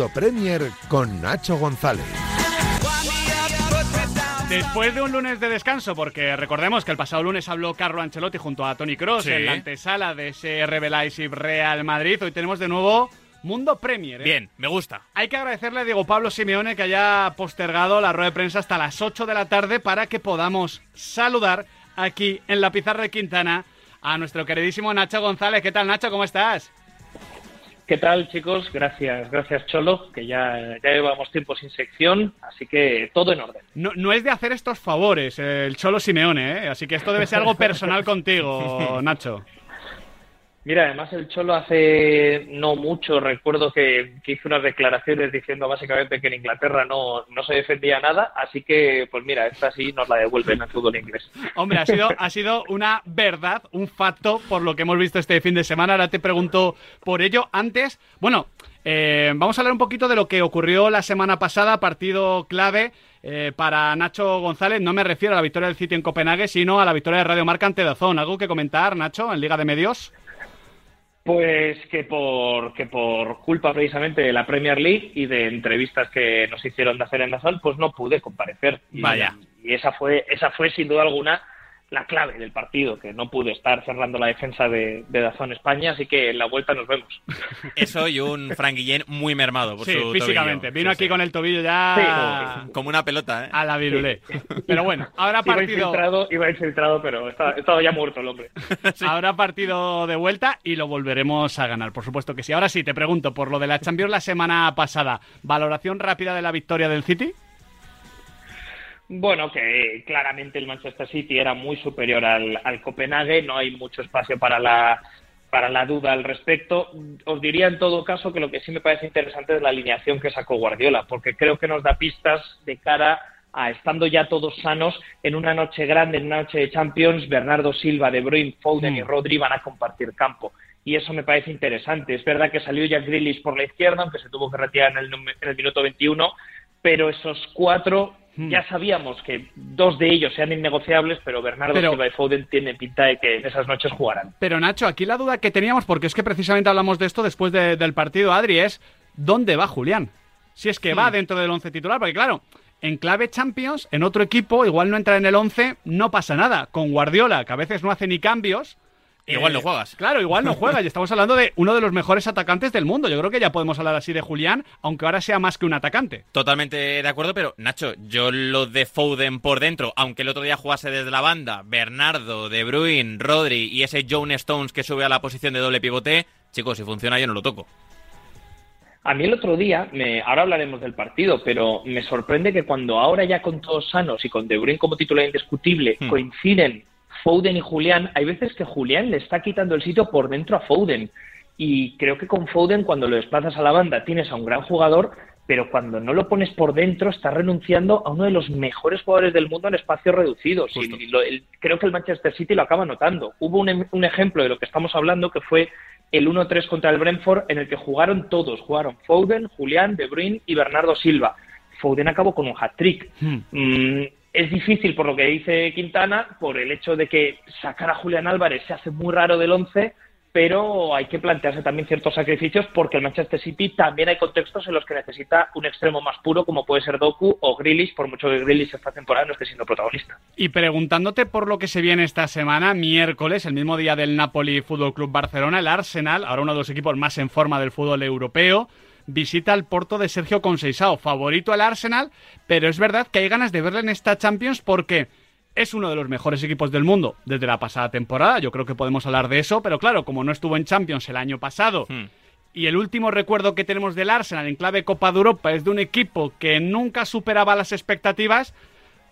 Mundo Premier con Nacho González. Después de un lunes de descanso, porque recordemos que el pasado lunes habló Carlo Ancelotti junto a Tony Cross Sí. en la antesala de ese Leipzig Real Madrid, hoy tenemos de nuevo Mundo Premier. ¿eh? Bien, me gusta. Hay que agradecerle a Diego Pablo Simeone que haya postergado la rueda de prensa hasta las 8 de la tarde para que podamos saludar aquí en la pizarra de Quintana a nuestro queridísimo Nacho González. ¿Qué tal, Nacho? ¿Cómo estás? ¿Qué tal, chicos? Gracias, gracias, Cholo, que ya, ya llevamos tiempo sin sección, así que todo en orden. No, no es de hacer estos favores eh, el Cholo Simeone, ¿eh? así que esto debe ser algo personal contigo, Nacho. Mira, además el Cholo hace no mucho, recuerdo que, que hizo unas declaraciones diciendo básicamente que en Inglaterra no, no se defendía nada, así que, pues mira, esta sí nos la devuelven al fútbol inglés. Hombre, ha sido, ha sido una verdad, un facto por lo que hemos visto este fin de semana. Ahora te pregunto por ello. Antes, bueno, eh, vamos a hablar un poquito de lo que ocurrió la semana pasada, partido clave eh, para Nacho González. No me refiero a la victoria del City en Copenhague, sino a la victoria de Radio Marca ante Dazón. ¿Algo que comentar, Nacho, en Liga de Medios? Pues que por, que por culpa precisamente de la Premier League y de entrevistas que nos hicieron de hacer en Dazón, pues no pude comparecer. Y, Vaya. Y esa fue, esa fue sin duda alguna la clave del partido, que no pude estar cerrando la defensa de, de Dazón España, así que en la vuelta nos vemos. Eso y un Frank Guillén muy mermado por Sí, su físicamente. tobillo. Vino Sí, aquí sí. con el tobillo ya Como una pelota, ¿eh? a la virulé. Pero bueno, ahora Iba partido... infiltrado, iba infiltrado, pero estaba, estaba ya muerto el hombre. Habrá partido de vuelta y lo volveremos a ganar, por supuesto que sí. Ahora sí, te pregunto, por lo de la Champions la semana pasada, ¿valoración rápida de la victoria del City? Bueno, que claramente el Manchester City era muy superior al, al Copenhague, no hay mucho espacio para la, para la duda al respecto. Os diría en todo caso que lo que sí me parece interesante es la alineación que sacó Guardiola, porque creo que nos da pistas de cara a estando ya todos sanos en una noche grande, en una noche de Champions, Bernardo Silva, De Bruyne, Foden y Rodri van a compartir campo. Y eso me parece interesante. Es verdad que salió Jack Grealish por la izquierda, aunque se tuvo que retirar en el, en el minuto 21, pero esos cuatro ya sabíamos que dos de ellos sean innegociables, pero Bernardo Pero- Silva y Foden tienen pinta de que en esas noches jugarán. Pero Nacho, aquí la duda que teníamos, porque es que precisamente hablamos de esto después de- del partido, Adri, es ¿dónde va Julián? Si es que va dentro del once titular, porque claro, en clave Champions, en otro equipo, igual no entra en el once, no pasa nada. Con Guardiola, que a veces no hace ni cambios... Igual eh, no juegas. Claro, igual no juegas. Y estamos hablando de uno de los mejores atacantes del mundo. Yo creo que ya podemos hablar así de Julián, aunque ahora sea más que un atacante. Totalmente de acuerdo, pero Nacho, yo lo de Foden por dentro, aunque el otro día jugase desde la banda, Bernardo, De Bruyne, Rodri y ese John Stones que sube a la posición de doble pivote, chicos, si funciona yo no lo toco. A mí el otro día, me, ahora hablaremos del partido, pero me sorprende que cuando ahora ya con todos sanos y con De Bruyne como titular indiscutible Hmm. coinciden Foden y Julián, hay veces que Julián le está quitando el sitio por dentro a Foden. Y creo que con Foden, cuando lo desplazas a la banda, tienes a un gran jugador, pero cuando no lo pones por dentro, estás renunciando a uno de los mejores jugadores del mundo en espacios reducidos. Y lo- el- creo que el Manchester City lo acaba notando. Hubo un, em- un ejemplo de lo que estamos hablando que fue el 1-3 contra el Brentford, en el que jugaron todos. Jugaron Foden, Julián, De Bruyne y Bernardo Silva. Foden acabó con un hat-trick. Mm, es difícil por lo que dice Quintana, por el hecho de que sacar a Julián Álvarez se hace muy raro del 11, pero hay que plantearse también ciertos sacrificios porque el Manchester City también hay contextos en los que necesita un extremo más puro como puede ser Doku o Grealish, por mucho que Grealish esta temporada no esté siendo protagonista. Y preguntándote por lo que se viene esta semana, miércoles, el mismo día del Napoli Fútbol Club Barcelona, el Arsenal, ahora uno de los equipos más en forma del fútbol europeo, visita al Porto de Sergio Conceição, favorito al Arsenal, pero es verdad que hay ganas de verle en esta Champions porque es uno de los mejores equipos del mundo desde la pasada temporada, yo creo que podemos hablar de eso, pero claro, como no estuvo en Champions el año pasado, Hmm. y el último recuerdo que tenemos del Arsenal en clave Copa de Europa es de un equipo que nunca superaba las expectativas,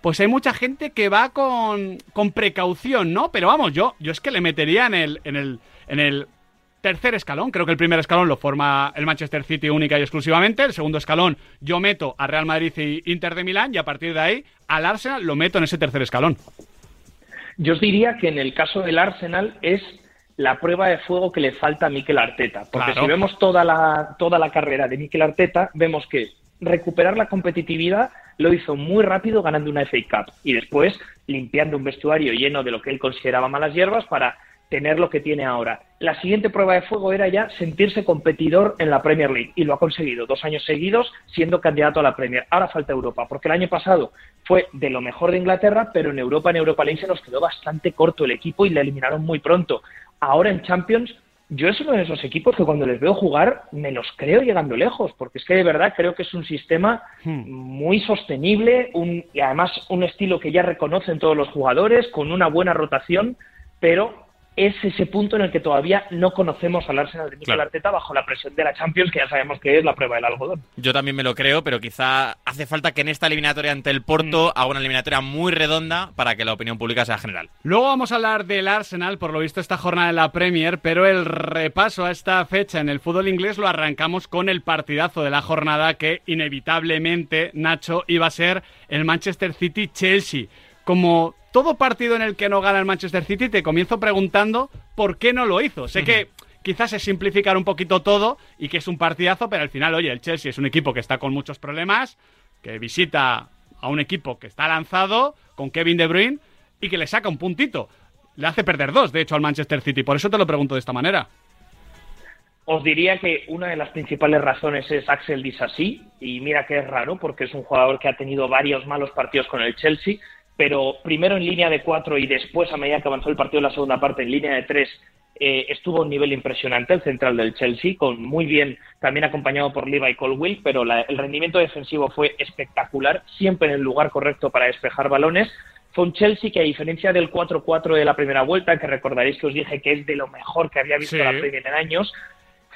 pues hay mucha gente que va con, con precaución, ¿no? Pero vamos, yo, yo es que le metería en el, en el, en el tercer escalón. Creo que el primer escalón lo forma el Manchester City única y exclusivamente. El segundo escalón yo meto a Real Madrid y Inter de Milán y a partir de ahí al Arsenal lo meto en ese tercer escalón. Yo os diría que en el caso del Arsenal es la prueba de fuego que le falta a Mikel Arteta. Porque Claro. si vemos toda la, toda la carrera de Mikel Arteta, vemos que recuperar la competitividad lo hizo muy rápido ganando una FA Cup y después limpiando un vestuario lleno de lo que él consideraba malas hierbas para tener lo que tiene ahora. La siguiente prueba de fuego era ya sentirse competidor en la Premier League y lo ha conseguido dos años seguidos siendo candidato a la Premier. Ahora falta Europa, porque el año pasado fue de lo mejor de Inglaterra, pero en Europa, en Europa League se nos quedó bastante corto el equipo y le eliminaron muy pronto. Ahora en Champions yo es uno de esos equipos que cuando les veo jugar me los creo llegando lejos, porque es que de verdad creo que es un sistema hmm. muy sostenible un, y además un estilo que ya reconocen todos los jugadores, con una buena rotación, pero es ese punto en el que todavía no conocemos al Arsenal de Mikel Arteta bajo la presión de la Champions, que ya sabemos que es la prueba del algodón. Yo también me lo creo, pero quizá hace falta que en esta eliminatoria ante el Porto mm. haga una eliminatoria muy redonda para que la opinión pública sea general. Luego vamos a hablar del Arsenal, por lo visto esta jornada de la Premier, pero el repaso a esta fecha en el fútbol inglés lo arrancamos con el partidazo de la jornada que inevitablemente, Nacho, iba a ser el Manchester City-Chelsea. Como todo partido en el que no gana el Manchester City, te comienzo preguntando por qué no lo hizo. Sé que quizás es simplificar un poquito todo y que es un partidazo, pero al final, oye, el Chelsea es un equipo que está con muchos problemas, que visita a un equipo que está lanzado con Kevin De Bruyne y que le saca un puntito. Le hace perder dos, de hecho, al Manchester City. Por eso te lo pregunto de esta manera. Os diría que una de las principales razones es Axel Disasi, y mira que es raro porque es un jugador que ha tenido varios malos partidos con el Chelsea, pero primero en línea de cuatro y después, a medida que avanzó el partido en la segunda parte, en línea de tres, eh, estuvo a un nivel impresionante el central del Chelsea, con muy bien, también acompañado por Levi Colwill, pero el rendimiento defensivo fue espectacular, siempre en el lugar correcto para despejar balones. Fue un Chelsea que, a diferencia del 4-4 de la primera vuelta, que recordaréis que os dije que es de lo mejor que había visto la Premier en años,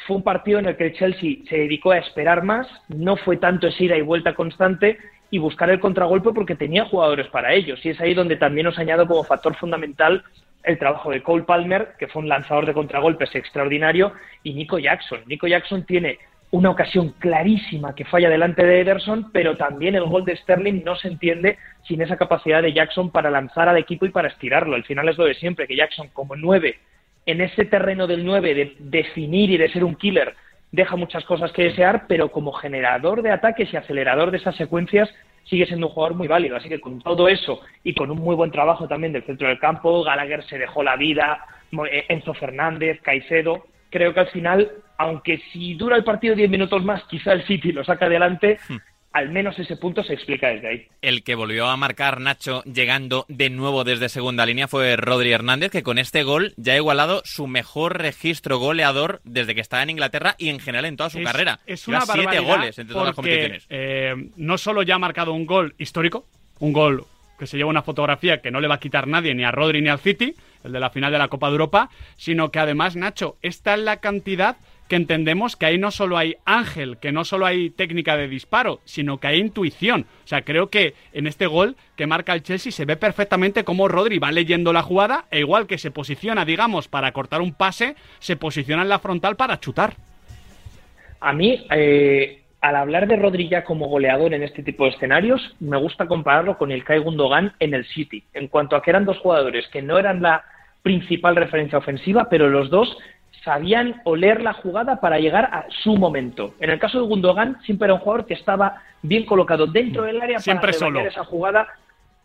fue un partido en el que el Chelsea se dedicó a esperar más, no fue tanto esa ida y vuelta constante y buscar el contragolpe porque tenía jugadores para ellos. Y es ahí donde también os añado como factor fundamental el trabajo de Cole Palmer, que fue un lanzador de contragolpes extraordinario, y Nico Jackson. Nico Jackson tiene una ocasión clarísima que falla delante de Ederson, pero también el gol de Sterling no se entiende sin esa capacidad de Jackson para lanzar al equipo y para estirarlo. Al final es lo de siempre, que Jackson como nueve, en ese terreno del nueve de definir y de ser un killer, deja muchas cosas que desear, pero como generador de ataques y acelerador de esas secuencias sigue siendo un jugador muy válido. Así que con todo eso y con un muy buen trabajo también del centro del campo, Gallagher se dejó la vida, eh, Enzo Fernández, Caicedo, creo que al final, aunque si dura el partido 10 minutos más, quizá el City lo saca adelante, hmm al menos ese punto se explica desde ahí. El que volvió a marcar Nacho llegando de nuevo desde segunda línea fue Rodri Hernández, que con este gol ya ha igualado su mejor registro goleador desde que está en Inglaterra y en general en toda su carrera. Es una siete goles entre todas las competiciones. Eh, no solo ya ha marcado un gol histórico, un gol que se lleva una fotografía que no le va a quitar nadie, ni a Rodri ni al City, el de la final de la Copa de Europa, sino que además, Nacho, esta es la cantidad que entendemos que ahí no solo hay ángel, que no solo hay técnica de disparo, sino que hay intuición. O sea, creo que en este gol que marca el Chelsea se ve perfectamente cómo Rodri va leyendo la jugada e igual que se posiciona, digamos, para cortar un pase, se posiciona en la frontal para chutar. A mí, eh, al hablar de Rodri ya como goleador en este tipo de escenarios, me gusta compararlo con el Kai Gundogan en el City, en cuanto a que eran dos jugadores que no eran la principal referencia ofensiva, pero los dos sabían oler la jugada para llegar a su momento. En el caso de Gundogan, siempre era un jugador que estaba bien colocado dentro del área siempre para esa jugada.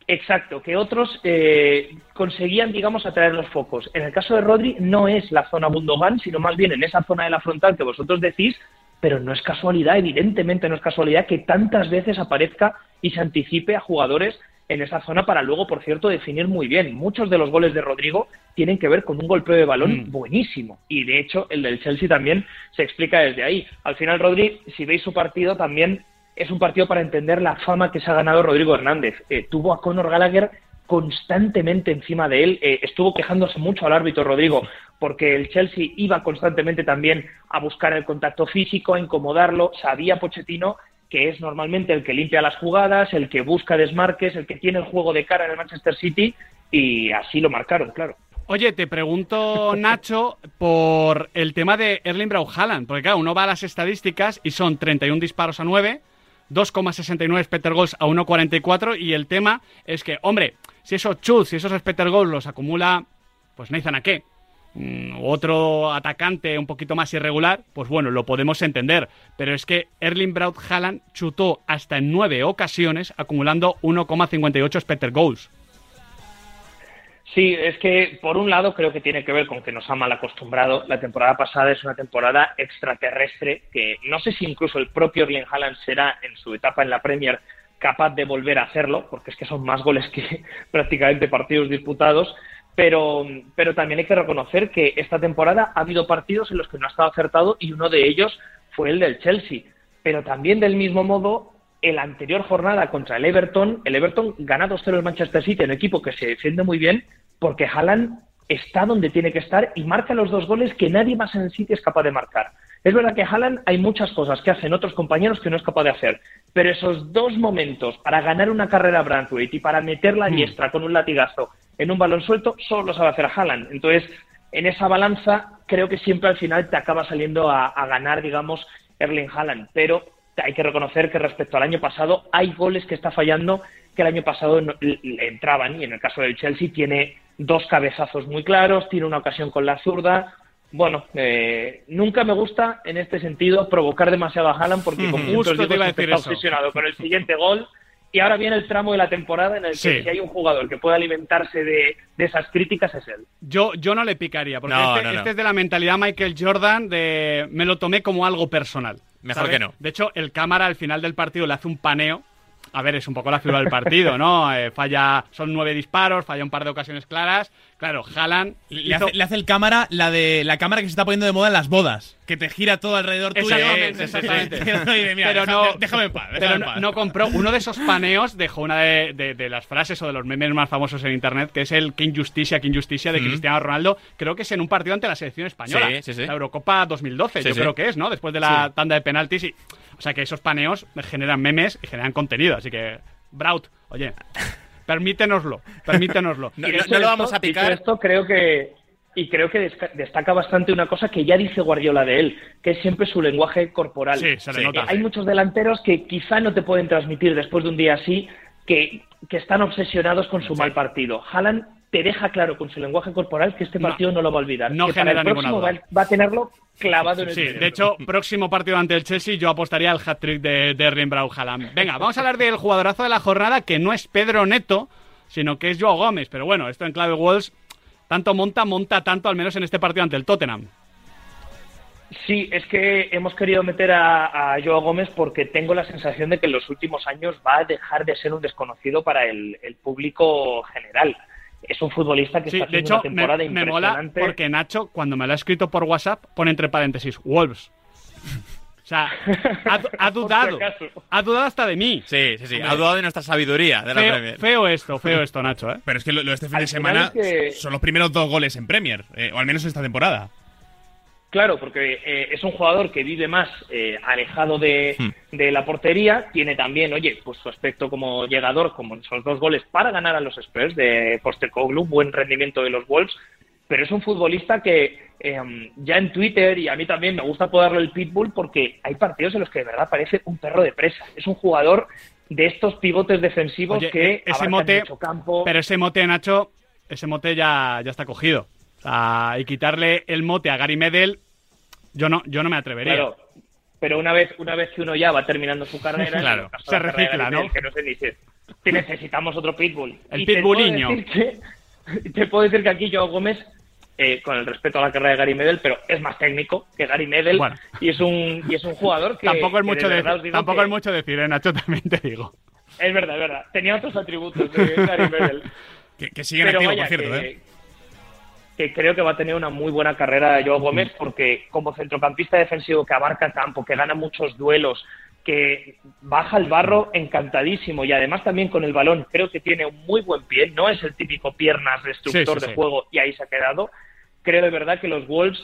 Exacto, que otros eh, conseguían, digamos, atraer los focos. En el caso de Rodri, no es la zona Gundogan, sino más bien en esa zona de la frontal que vosotros decís, pero no es casualidad, evidentemente no es casualidad que tantas veces aparezca y se anticipe a jugadores en esa zona para luego, por cierto, definir muy bien. Muchos de los goles de Rodrigo tienen que ver con un golpeo de balón mm. buenísimo. Y de hecho, el del Chelsea también se explica desde ahí. Al final, Rodri, si veis su partido, también es un partido para entender la fama que se ha ganado Rodrigo Hernández. Eh, tuvo a Conor Gallagher constantemente encima de él. Eh, estuvo quejándose mucho al árbitro Rodrigo porque el Chelsea iba constantemente también a buscar el contacto físico, a incomodarlo. Sabía Pochettino que es normalmente el que limpia las jugadas, el que busca desmarques, el que tiene el juego de cara en el Manchester City y así lo marcaron, claro. Oye, te pregunto, Nacho, por el tema de Erling Braut Haaland, porque claro, uno va a las estadísticas y son 31 disparos a 9, 2,69 Spetter Goals a 1,44 y el tema es que, hombre, si esos chutes, si esos Spetter Goals los acumula, pues Nathan a qué, otro atacante un poquito más irregular, pues bueno, lo podemos entender. Pero es que Erling Braut Haaland chutó hasta en nueve ocasiones, acumulando 1,58 Spetter goals. Sí, es que por un lado creo que tiene que ver con que nos ha mal acostumbrado. La temporada pasada es una temporada extraterrestre que no sé si incluso el propio Erling Haaland será en su etapa en la Premier capaz de volver a hacerlo, porque es que son más goles que prácticamente partidos disputados. Pero, pero también hay que reconocer que esta temporada ha habido partidos en los que no ha estado acertado y uno de ellos fue el del Chelsea. Pero también del mismo modo en la anterior jornada contra el Everton, el Everton gana 2-0 el Manchester City, un equipo que se defiende muy bien, porque Haaland está donde tiene que estar y marca los dos goles que nadie más en el City es capaz de marcar. Es verdad que Haaland hay muchas cosas que hacen otros compañeros que no es capaz de hacer, pero esos dos momentos para ganar una carrera a y para meter la mm. diestra con un latigazo en un balón suelto, solo lo sabe hacer Haaland. Entonces, en esa balanza, creo que siempre al final te acaba saliendo a, a ganar, digamos, Erling Haaland, pero hay que reconocer que respecto al año pasado hay goles que está fallando que el año pasado le entraban. Y en el caso del Chelsea tiene dos cabezazos muy claros, tiene una ocasión con la zurda. Bueno, eh, nunca me gusta en este sentido provocar demasiado a Haaland porque como justo te iba a decir está obsesionado con el siguiente gol y ahora viene el tramo de la temporada en el que si hay un jugador que puede alimentarse de, esas críticas es él. Yo, yo no le picaría, porque este, este, es de la mentalidad Michael Jordan de me lo tomé como algo personal. Mejor que no. De hecho, el cámara al final del partido le hace un paneo a ver, es un poco la figura del partido, ¿no? Eh, falla, son nueve disparos, falla un par de ocasiones claras. Claro, Haaland le, hace, el cámara la de la cámara que se está poniendo de moda en las bodas, que te gira todo alrededor tuyo. Exactamente, pero no, déjame en paz. pero No, compró uno de esos paneos, dejó una de, las frases o de los memes más famosos en internet, que es el King Justicia, King Justicia de Cristiano Ronaldo. Creo que es en un partido ante la selección española, la Eurocopa 2012, yo creo que es, ¿no? Después de la tanda de penaltis y o sea que esos paneos generan memes y generan contenido. Así que, Braut, oye, permítenoslo, permítenoslo. no, lo vamos a picar. Esto creo que y creo que destaca bastante una cosa que ya dice Guardiola de él, que es siempre su lenguaje corporal. Sí, se le nota. Hay muchos delanteros que quizá no te pueden transmitir después de un día así que, que están obsesionados con su mal partido. Haaland te deja claro con su lenguaje corporal que este partido no, lo va a olvidar. No genera ninguna duda. Va, a tenerlo clavado en el Sí, de hecho, próximo partido ante el Chelsea yo apostaría al hat-trick de, de Rimbrau Venga, vamos a hablar del jugadorazo de la jornada que no es Pedro Neto, sino que es Joao Gómez. Pero bueno, esto en clave Wolves, tanto monta, monta tanto, al menos en este partido ante el Tottenham. Sí, es que hemos querido meter a, a, Joao Gómez porque tengo la sensación de que en los últimos años va a dejar de ser un desconocido para el público general es un futbolista que está haciendo de hecho, una temporada me, me mola porque Nacho, cuando me lo ha escrito por WhatsApp, pone entre paréntesis Wolves. O sea, ha, dudado. Ha dudado hasta de mí. Sí, sí, sí. Ha dudado de nuestra sabiduría de la feo, Premier. Feo esto, feo esto, Nacho. ¿eh? Pero es que lo, de este fin de semana son los primeros dos goles en Premier, eh, o al menos esta temporada. Claro, porque eh, es un jugador que vive más eh, alejado de, hmm. de, la portería, tiene también, oye, pues su aspecto como llegador, como esos dos goles para ganar a los Spurs de Postecoglou, buen rendimiento de los Wolves, pero es un futbolista que em, ya en Twitter y a mí también me gusta poderlo el pitbull porque hay partidos en los que de verdad parece un perro de presa. Es un jugador de estos pivotes defensivos que e-, ese mote, campo. Pero ese mote, Nacho, ese mote ya, ya está cogido y quitarle el mote a Gary Medel, yo no, yo no me atrevería. Claro, pero una vez, una vez que uno ya va terminando su carrera, claro, se recicla, ¿no? que no se dice, necesitamos otro pitbull. El pitbulliño. Te, puedo decir que aquí Joao Gómez eh, con el respeto a la carrera de Gary Medel, pero es más técnico que Gary Medel y es un y es un jugador que tampoco es mucho decir, tampoco es mucho decir, ¿eh, Nacho también te digo. Es verdad, es verdad. Tenía otros atributos de Gary Medel. que, siguen activo, por cierto, ¿eh? Que creo que va a tener una muy buena carrera Joao Gómez, porque como centrocampista defensivo que abarca campo, que gana muchos duelos, que baja el barro encantadísimo y además también con el balón creo que tiene un muy buen pie, no es el típico piernas destructor de juego y ahí se ha quedado. Creo de verdad que los Wolves,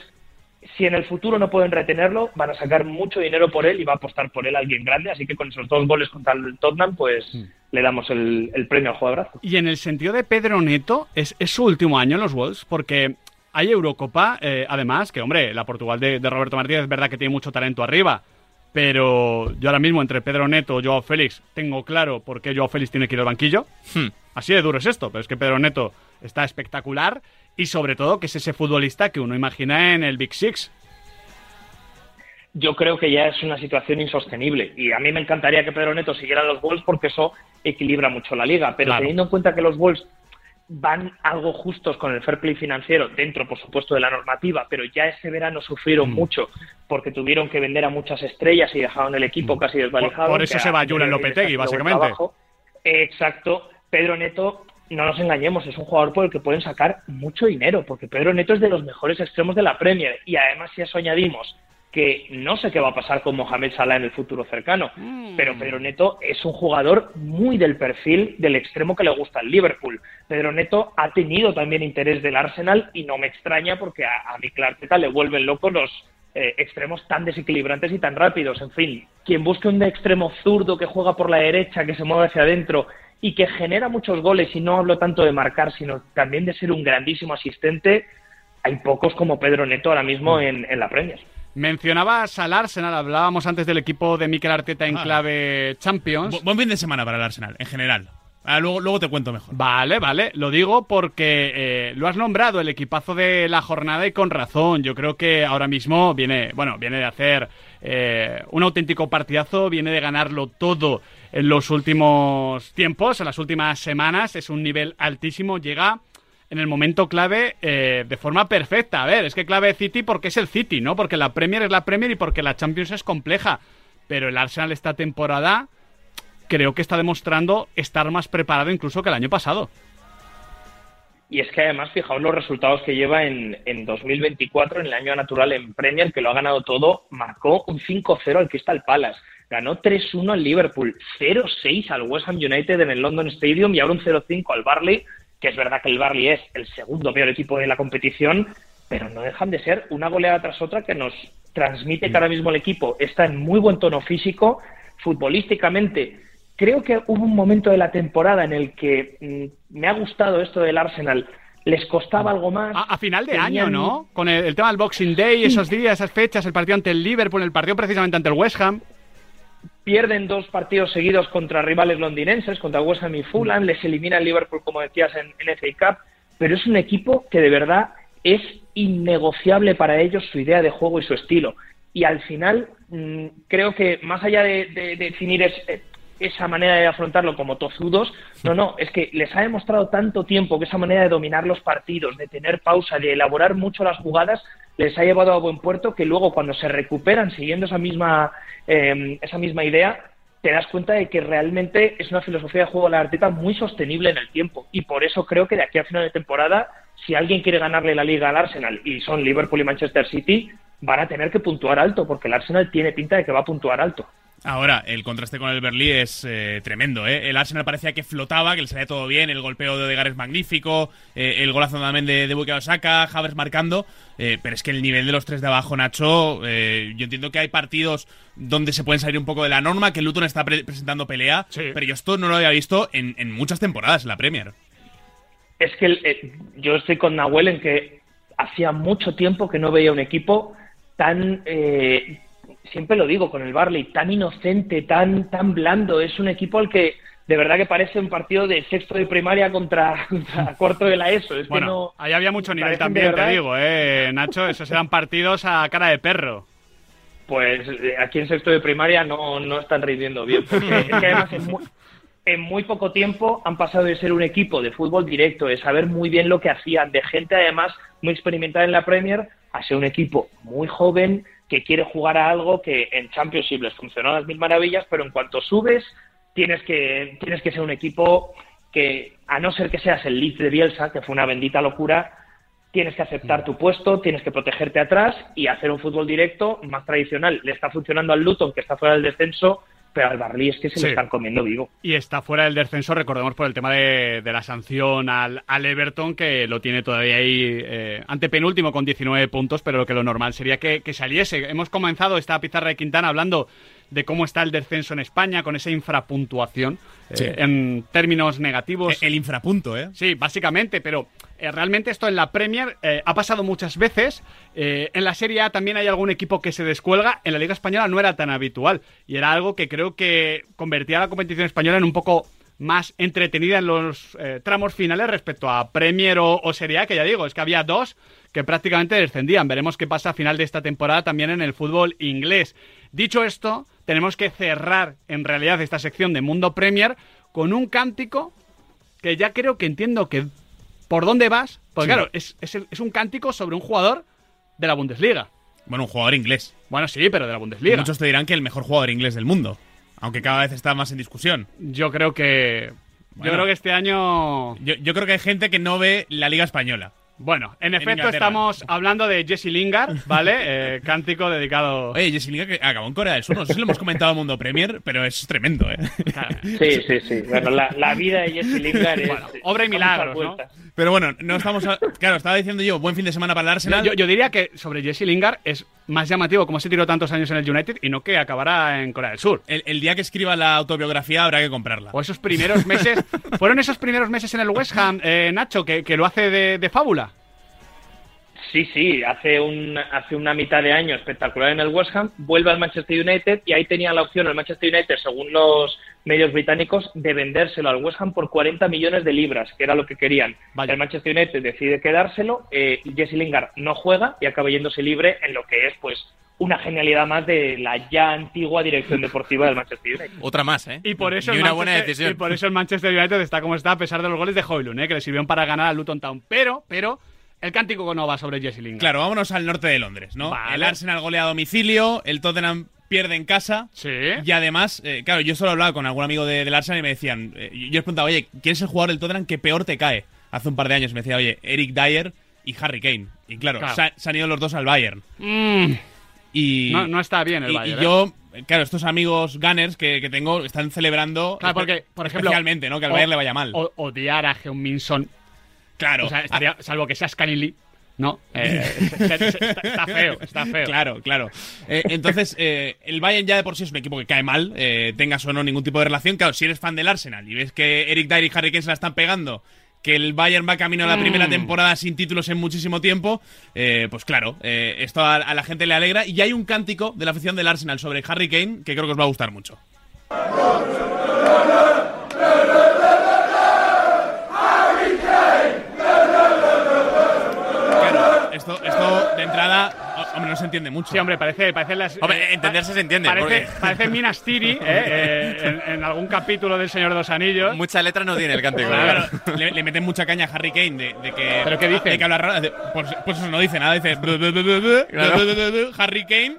si en el futuro no pueden retenerlo, van a sacar mucho dinero por él y va a apostar por él alguien grande, así que con esos dos goles contra el Tottenham, pues le damos el, premio al jugadorazo. Y en el sentido de Pedro Neto, es, su último año en los Wolves, porque hay Eurocopa, eh, además, que hombre, la Portugal de, Roberto Martínez es verdad que tiene mucho talento arriba, pero yo ahora mismo entre Pedro Neto y Joao Félix tengo claro por qué Joao Félix tiene que ir al banquillo. Hmm. Así de duro es esto, pero es que Pedro Neto está espectacular y sobre todo que es ese futbolista que uno imagina en el Big Six yo creo que ya es una situación insostenible. Y a mí me encantaría que Pedro Neto siguiera los Wolves porque eso equilibra mucho la liga. Pero teniendo en cuenta que los Wolves van algo justos con el fair play financiero, dentro, por supuesto, de la normativa, pero ya ese verano sufrieron Mm. mucho porque tuvieron que vender a muchas estrellas y dejaron el equipo casi desvalijado. Mm. Por- por eso se va a- Julen Lopetegui, básicamente. Exacto. Pedro Neto, no nos engañemos, es un jugador por el que pueden sacar mucho dinero, porque Pedro Neto es de los mejores extremos de la Premier. Y además, si eso añadimos que no sé qué va a pasar con Mohamed Salah en el futuro cercano, Mm. pero Pedro Neto es un jugador muy del perfil del extremo que le gusta al Liverpool. Pedro Neto ha tenido también interés del Arsenal y no me extraña porque a, a Mikel Arteta le vuelven locos los eh, extremos tan desequilibrantes y tan rápidos. En fin, quien busque un extremo zurdo que juega por la derecha, que se mueve hacia adentro y que genera muchos goles, y no hablo tanto de marcar, sino también de ser un grandísimo asistente, hay pocos como Pedro Neto ahora mismo en, en la Premier. Mencionabas al Arsenal, hablábamos antes del equipo de Mikel Arteta en Ah. clave Champions. Bu- buen fin de semana para el Arsenal, en general. Ah, luego, luego te cuento mejor. Vale, vale, lo digo porque eh, lo has nombrado el equipazo de la jornada y con razón. Yo creo que ahora mismo viene, bueno, viene de hacer eh, un auténtico partidazo, viene de ganarlo todo en los últimos tiempos, en las últimas semanas. Es un nivel altísimo, llega en el momento clave eh, de forma perfecta. A ver, es que clave City porque es el City, ¿no? Porque la Premier es la Premier y porque la Champions es compleja. Pero el Arsenal esta temporada creo que está demostrando estar más preparado incluso que el año pasado. Y es que además, fijaos los resultados que lleva en, en 2024, en el año natural en Premier, que lo ha ganado todo, marcó un 5-0 al Crystal Palace, ganó 3-1 al Liverpool, 0-6 al West Ham United en el London Stadium y ahora un 0-5 al Barley, que es verdad que el Barley es el segundo peor equipo de la competición, pero no dejan de ser una goleada tras otra que nos transmite que ahora mismo el equipo está en muy buen tono físico, futbolísticamente creo que hubo un momento de la temporada en el que mm, me ha gustado esto del Arsenal. Les costaba algo más. A, a final de Tenían- año, ¿no? Con el, el tema del Boxing Day, esos días, esas fechas, el partido ante el Liverpool, el partido precisamente ante el West Ham. Pierden dos partidos seguidos contra rivales londinenses, contra West Ham y Fulham. Les elimina el Liverpool, como decías, en, en FA Cup. Pero es un equipo que de verdad es innegociable para ellos su idea de juego y su estilo. Y al final, mm, creo que más allá de, de- de definir es- eh, esa manera de afrontarlo como tozudos, no, no, es que les ha demostrado tanto tiempo que esa manera de dominar los partidos, de tener pausa, de elaborar mucho las jugadas, les ha llevado a buen puerto que luego cuando se recuperan siguiendo esa misma, eh, esa misma idea, te das cuenta de que realmente es una filosofía de juego de la Arteta muy sostenible en el tiempo. Y por eso creo que de aquí a final de temporada, si alguien quiere ganarle la liga al Arsenal y son Liverpool y Manchester City, van a tener que puntuar alto, porque el Arsenal tiene pinta de que va a puntuar alto. Ahora, el contraste con el Berlí es eh, tremendo, ¿eh? El Arsenal parecía que flotaba, que le salía todo bien, el golpeo de Odegaard es magnífico, eh, el golazo también de, de Bukayo Saka, Havers marcando, eh, pero es que el nivel de los tres de abajo, Nacho, eh, yo entiendo que hay partidos donde se pueden salir un poco de la norma, que el Luton está pre- presentando pelea, Sí. pero yo esto no lo había visto en, en muchas temporadas en la Premier. Es que el- eh, yo estoy con Nahuel en que hacía mucho tiempo que no veía un equipo tan, eh, siempre lo digo con el Barley, tan inocente, tan, tan blando. Es un equipo al que de verdad que parece un partido de sexto de primaria contra, contra cuarto de la ESO. Es que Bueno, no, ahí había mucho nivel también, te digo, ¿eh, Nacho? Esos eran partidos a cara de perro. Pues eh, aquí en sexto de primaria no, no están rindiendo bien. Porque es que además en muy, en muy poco tiempo han pasado de ser un equipo de fútbol directo, de saber muy bien lo que hacían, de gente además muy experimentada en la Premier, a ser un equipo muy joven que quiere jugar a algo que en Championship les funcionó a las mil maravillas, pero en cuanto subes tienes que, tienes que ser un equipo que, a no ser que seas el Leeds de Bielsa, que fue una bendita locura, tienes que aceptar tu puesto, tienes que protegerte atrás y hacer un fútbol directo más tradicional. Le está funcionando al Luton, que está fuera del descenso, pero al Barley es que se Sí. lo están comiendo vivo. Y está fuera del descenso, recordemos por el tema de, de la sanción al, al Everton, que lo tiene todavía ahí eh, antepenúltimo con 19 puntos, pero lo que lo normal sería que, que saliese. Hemos comenzado esta pizarra de Quintana hablando de cómo está el descenso en España, con esa infrapuntuación, eh, en términos negativos. el infrapunto, ¿eh? Sí, básicamente, pero eh, realmente esto en la Premier eh, ha pasado muchas veces. En la Serie A también hay algún equipo que se descuelga. En la Liga Española no era tan habitual. Y era algo que creo que convertía a la competición española en un poco más entretenida en los tramos finales respecto a Premier o, o Serie A, que ya digo, es que había dos que prácticamente descendían. Veremos qué pasa a final de esta temporada también en el fútbol inglés. Dicho esto, tenemos que cerrar en realidad esta sección de Mundo Premier con un cántico que ya creo que entiendo que por dónde vas. Porque Sí. claro, es, es el- es un cántico sobre un jugador de la Bundesliga. Bueno, un jugador inglés. Bueno, sí, pero de la Bundesliga. Muchos te dirán que el mejor jugador inglés del mundo. Aunque cada vez está más en discusión. Yo creo que. Bueno. Yo creo que este año. Yo, yo creo que hay gente que no ve la Liga Española. Bueno, en efecto, Inglaterra. estamos hablando de Jesse Lingard, ¿vale? Eh, cántico dedicado. Oye, Jesse Lingard que acabó en Corea del Sur. No sé si lo hemos comentado en Mundo Premier, pero es tremendo, ¿eh? Sí, sí, sí. Bueno, la, la vida de Jesse Lingard es. Bueno, obra y milagros, ¿no? Pero bueno, no estamos. a- Claro, estaba diciendo yo, buen fin de semana para el Arsenal. Yo, yo diría que sobre Jesse Lingard es más llamativo como se tiró tantos años en el United y no que acabará en Corea del Sur. El, el día que escriba la autobiografía habrá que comprarla. O esos primeros meses. ¿Fueron esos primeros meses en el West Ham, eh, Nacho, que, que lo hace de, de fábula? Sí, sí, hace, un, hace una mitad de año espectacular en el West Ham, vuelve al Manchester United y ahí tenía la opción el Manchester United, según los medios británicos, de vendérselo al West Ham por 40 millones de libras, que era lo que querían. El Manchester United decide quedárselo, eh, Jesse Lingard no juega y acaba yéndose libre en lo que es pues una genialidad más de la ya antigua dirección deportiva del Manchester United. Otra más, ¿eh? Y por eso, el una buena Manchester- decisión. y por eso el Manchester United está como está a pesar de los goles de Hoylund, ¿eh? que le sirvieron para ganar al Luton Town. Pero, pero, el cántico no va sobre Jesse Lingard. Claro, vámonos al norte de Londres, ¿no? Vale. El Arsenal golea a domicilio, el Tottenham pierde en casa. Sí. Y además, eh, claro, yo solo hablaba con algún amigo de- del Arsenal y me decían, eh, yo les preguntaba, oye, ¿quién es el jugador del Tottenham que peor te cae? Hace un par de años y me decía, oye, Eric Dyer y Harry Kane. Y claro, Claro. Se, ha- se han ido los dos al Bayern. Mm, Y, no, no está bien el y, Bayern. y ¿eh? yo, eh, claro, estos amigos Gunners que, que tengo están celebrando Claro, porque, por ejemplo. especialmente, ¿no? Que al o- Bayern le vaya mal. o- odiar a Heung-Min claro. O sea, estaría- salvo que seas Lee. No, eh, se- se- se- está, feo, está feo. Claro, claro. Eh, entonces, eh, el Bayern ya de por sí es un equipo que cae mal, tengas o no ningún tipo de relación. Claro, si eres fan del Arsenal y ves que Eric Dyer y Harry Kane se la están pegando, que el Bayern va camino a la primera temporada sin títulos en muchísimo tiempo, pues claro, esto a, a la gente le alegra. Y hay un cántico de la afición del Arsenal sobre Harry Kane que creo que os va a gustar mucho. Claro, esto, esto de entrada, ho- hombre, no se entiende mucho. Sí, hombre, parece, parece las. Hombre, entenderse se entiende, Parece, porque- parece Minas Tirith, ¿eh? Eh, en, en algún capítulo del Señor de los Anillos. Mucha letra no tiene el cántico. Claro, claro. le, le meten mucha caña a Harry Kane de, de que. ¿Pero qué dice? De que habla raro. de- Pues, pues eso no dice nada, dice. Harry Kane.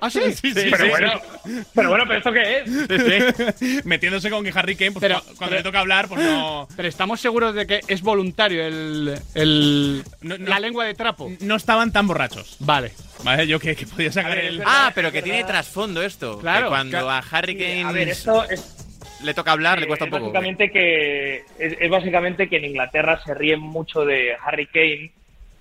¿Ah, sí? Sí, sí, Pero sí, bueno, pero bueno, ¿pero esto qué es? sí. Metiéndose con que Harry Kane, pues Pero- cuando pero- le toca hablar, pues no. Pero estamos seguros de que es voluntario el, el No, no. la lengua de trapo. No estaban tan borrachos. Vale. ¿Vale? Yo que, que podía sacar ver, el. Ah, pero que tiene trasfondo esto. Claro, Que cuando a Harry Kane A ver, esto es, le toca hablar, le cuesta un es poco. Básicamente que, es, es básicamente que en Inglaterra se ríen mucho de Harry Kane,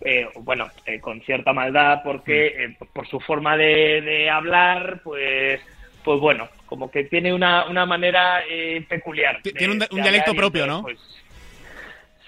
eh, bueno, eh, con cierta maldad, porque eh, por su forma de, de hablar, pues, pues bueno, como que tiene una, una manera eh, peculiar. De- tiene un un dialecto propio, ¿no? pues,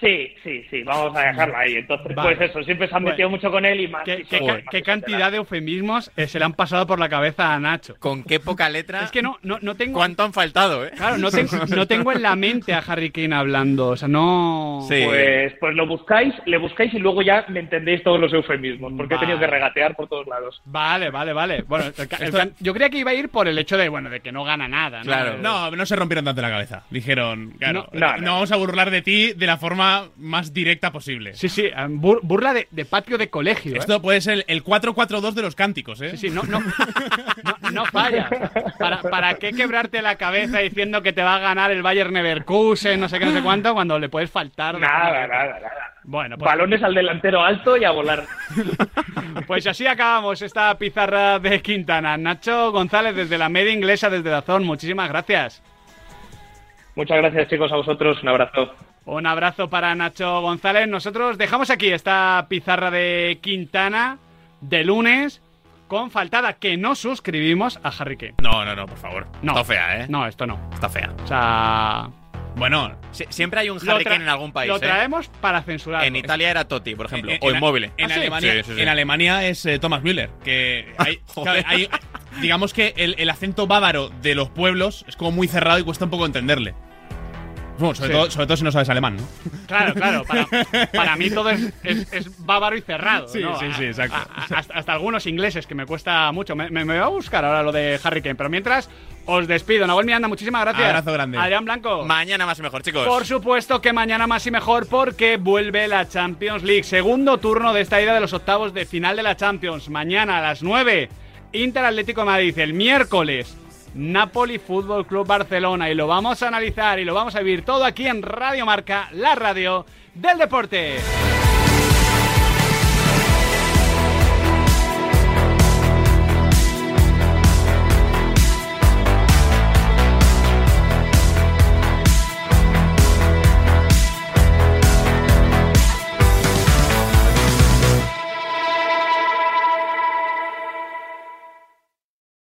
Sí, sí, sí, vamos a dejarlo ahí. Entonces, Vale. pues eso, siempre se han Bueno. metido mucho con él y más. ¿Qué, y qué son ca- más qué que cantidad de eufemismos eh, se le han pasado por la cabeza a Nacho? Con qué poca letra. Es que no, no, no tengo. ¿Cuánto han faltado, eh? Claro, no, tengo- no tengo en la mente a Harry Kane hablando. O sea, no. Sí. Pues, pues lo buscáis, le buscáis y luego ya me entendéis todos los eufemismos, porque he tenido Vale. que regatear por todos lados. Vale, vale, vale. Bueno, el yo creía que iba a ir por el hecho de, bueno, de que no gana nada. ¿no? Claro. Eh, No, no se rompieron tanto la cabeza. Dijeron, claro, No, no, no no. vamos a burlar de ti de la forma más directa posible. Sí, sí, eh, bur- burla de, de patio de colegio. ¿eh? Esto puede ser el 4-4-2 de los cánticos, ¿eh? Sí, sí, no, no, no, no falla. ¿Para, ¿Para qué quebrarte la cabeza diciendo que te va a ganar el Bayern Leverkusen, no sé qué, no sé cuánto, cuando le puedes faltar? Nada, nada, nada. Bueno, pues, Balones al delantero alto y a volar. pues así acabamos esta pizarra de Quintana. Nacho González desde la media inglesa, desde Dazón, muchísimas gracias. Muchas gracias, chicos, a vosotros. Un abrazo. Un abrazo para Nacho González. Nosotros dejamos aquí esta pizarra de Quintana de lunes con faltada que no suscribimos a Harry Kane. No, no, no, por favor. No. Está fea, eh. No, esto no. Está fea. O sea, Bueno, Sie- siempre hay un Harry Kane en algún país, Lo eh. traemos para censurar. En Italia era Totti, por ejemplo. en- o en- Inmóvil. En, ¿Ah, sí? Alemania, Sí, sí, sí. en Alemania es eh, Thomas Müller. Que hay, Joder. claro, hay- digamos que el, el acento bávaro de los pueblos es como muy cerrado y cuesta un poco entenderle. Bueno, sobre, Sí. todo, sobre todo si no sabes alemán, ¿no? Claro, claro. Para, para mí todo es, es- es bávaro y cerrado. Sí, ¿no? sí, sí, exacto. A- a- hasta, hasta algunos ingleses que me cuesta mucho. Me, me- me voy a buscar ahora lo de Harry Kane. Pero mientras, os despido. Nahuel Miranda, muchísimas gracias. Abrazo grande. Adrián Blanco. Mañana más y mejor, chicos. Por supuesto que mañana más y mejor porque vuelve la Champions League. Segundo turno de esta ida de los octavos de final de la Champions. Mañana a las 9, Inter Atlético de Madrid. El miércoles, Napoli Fútbol Club Barcelona. Y lo vamos a analizar y lo vamos a vivir todo aquí en Radio Marca, la radio del deporte.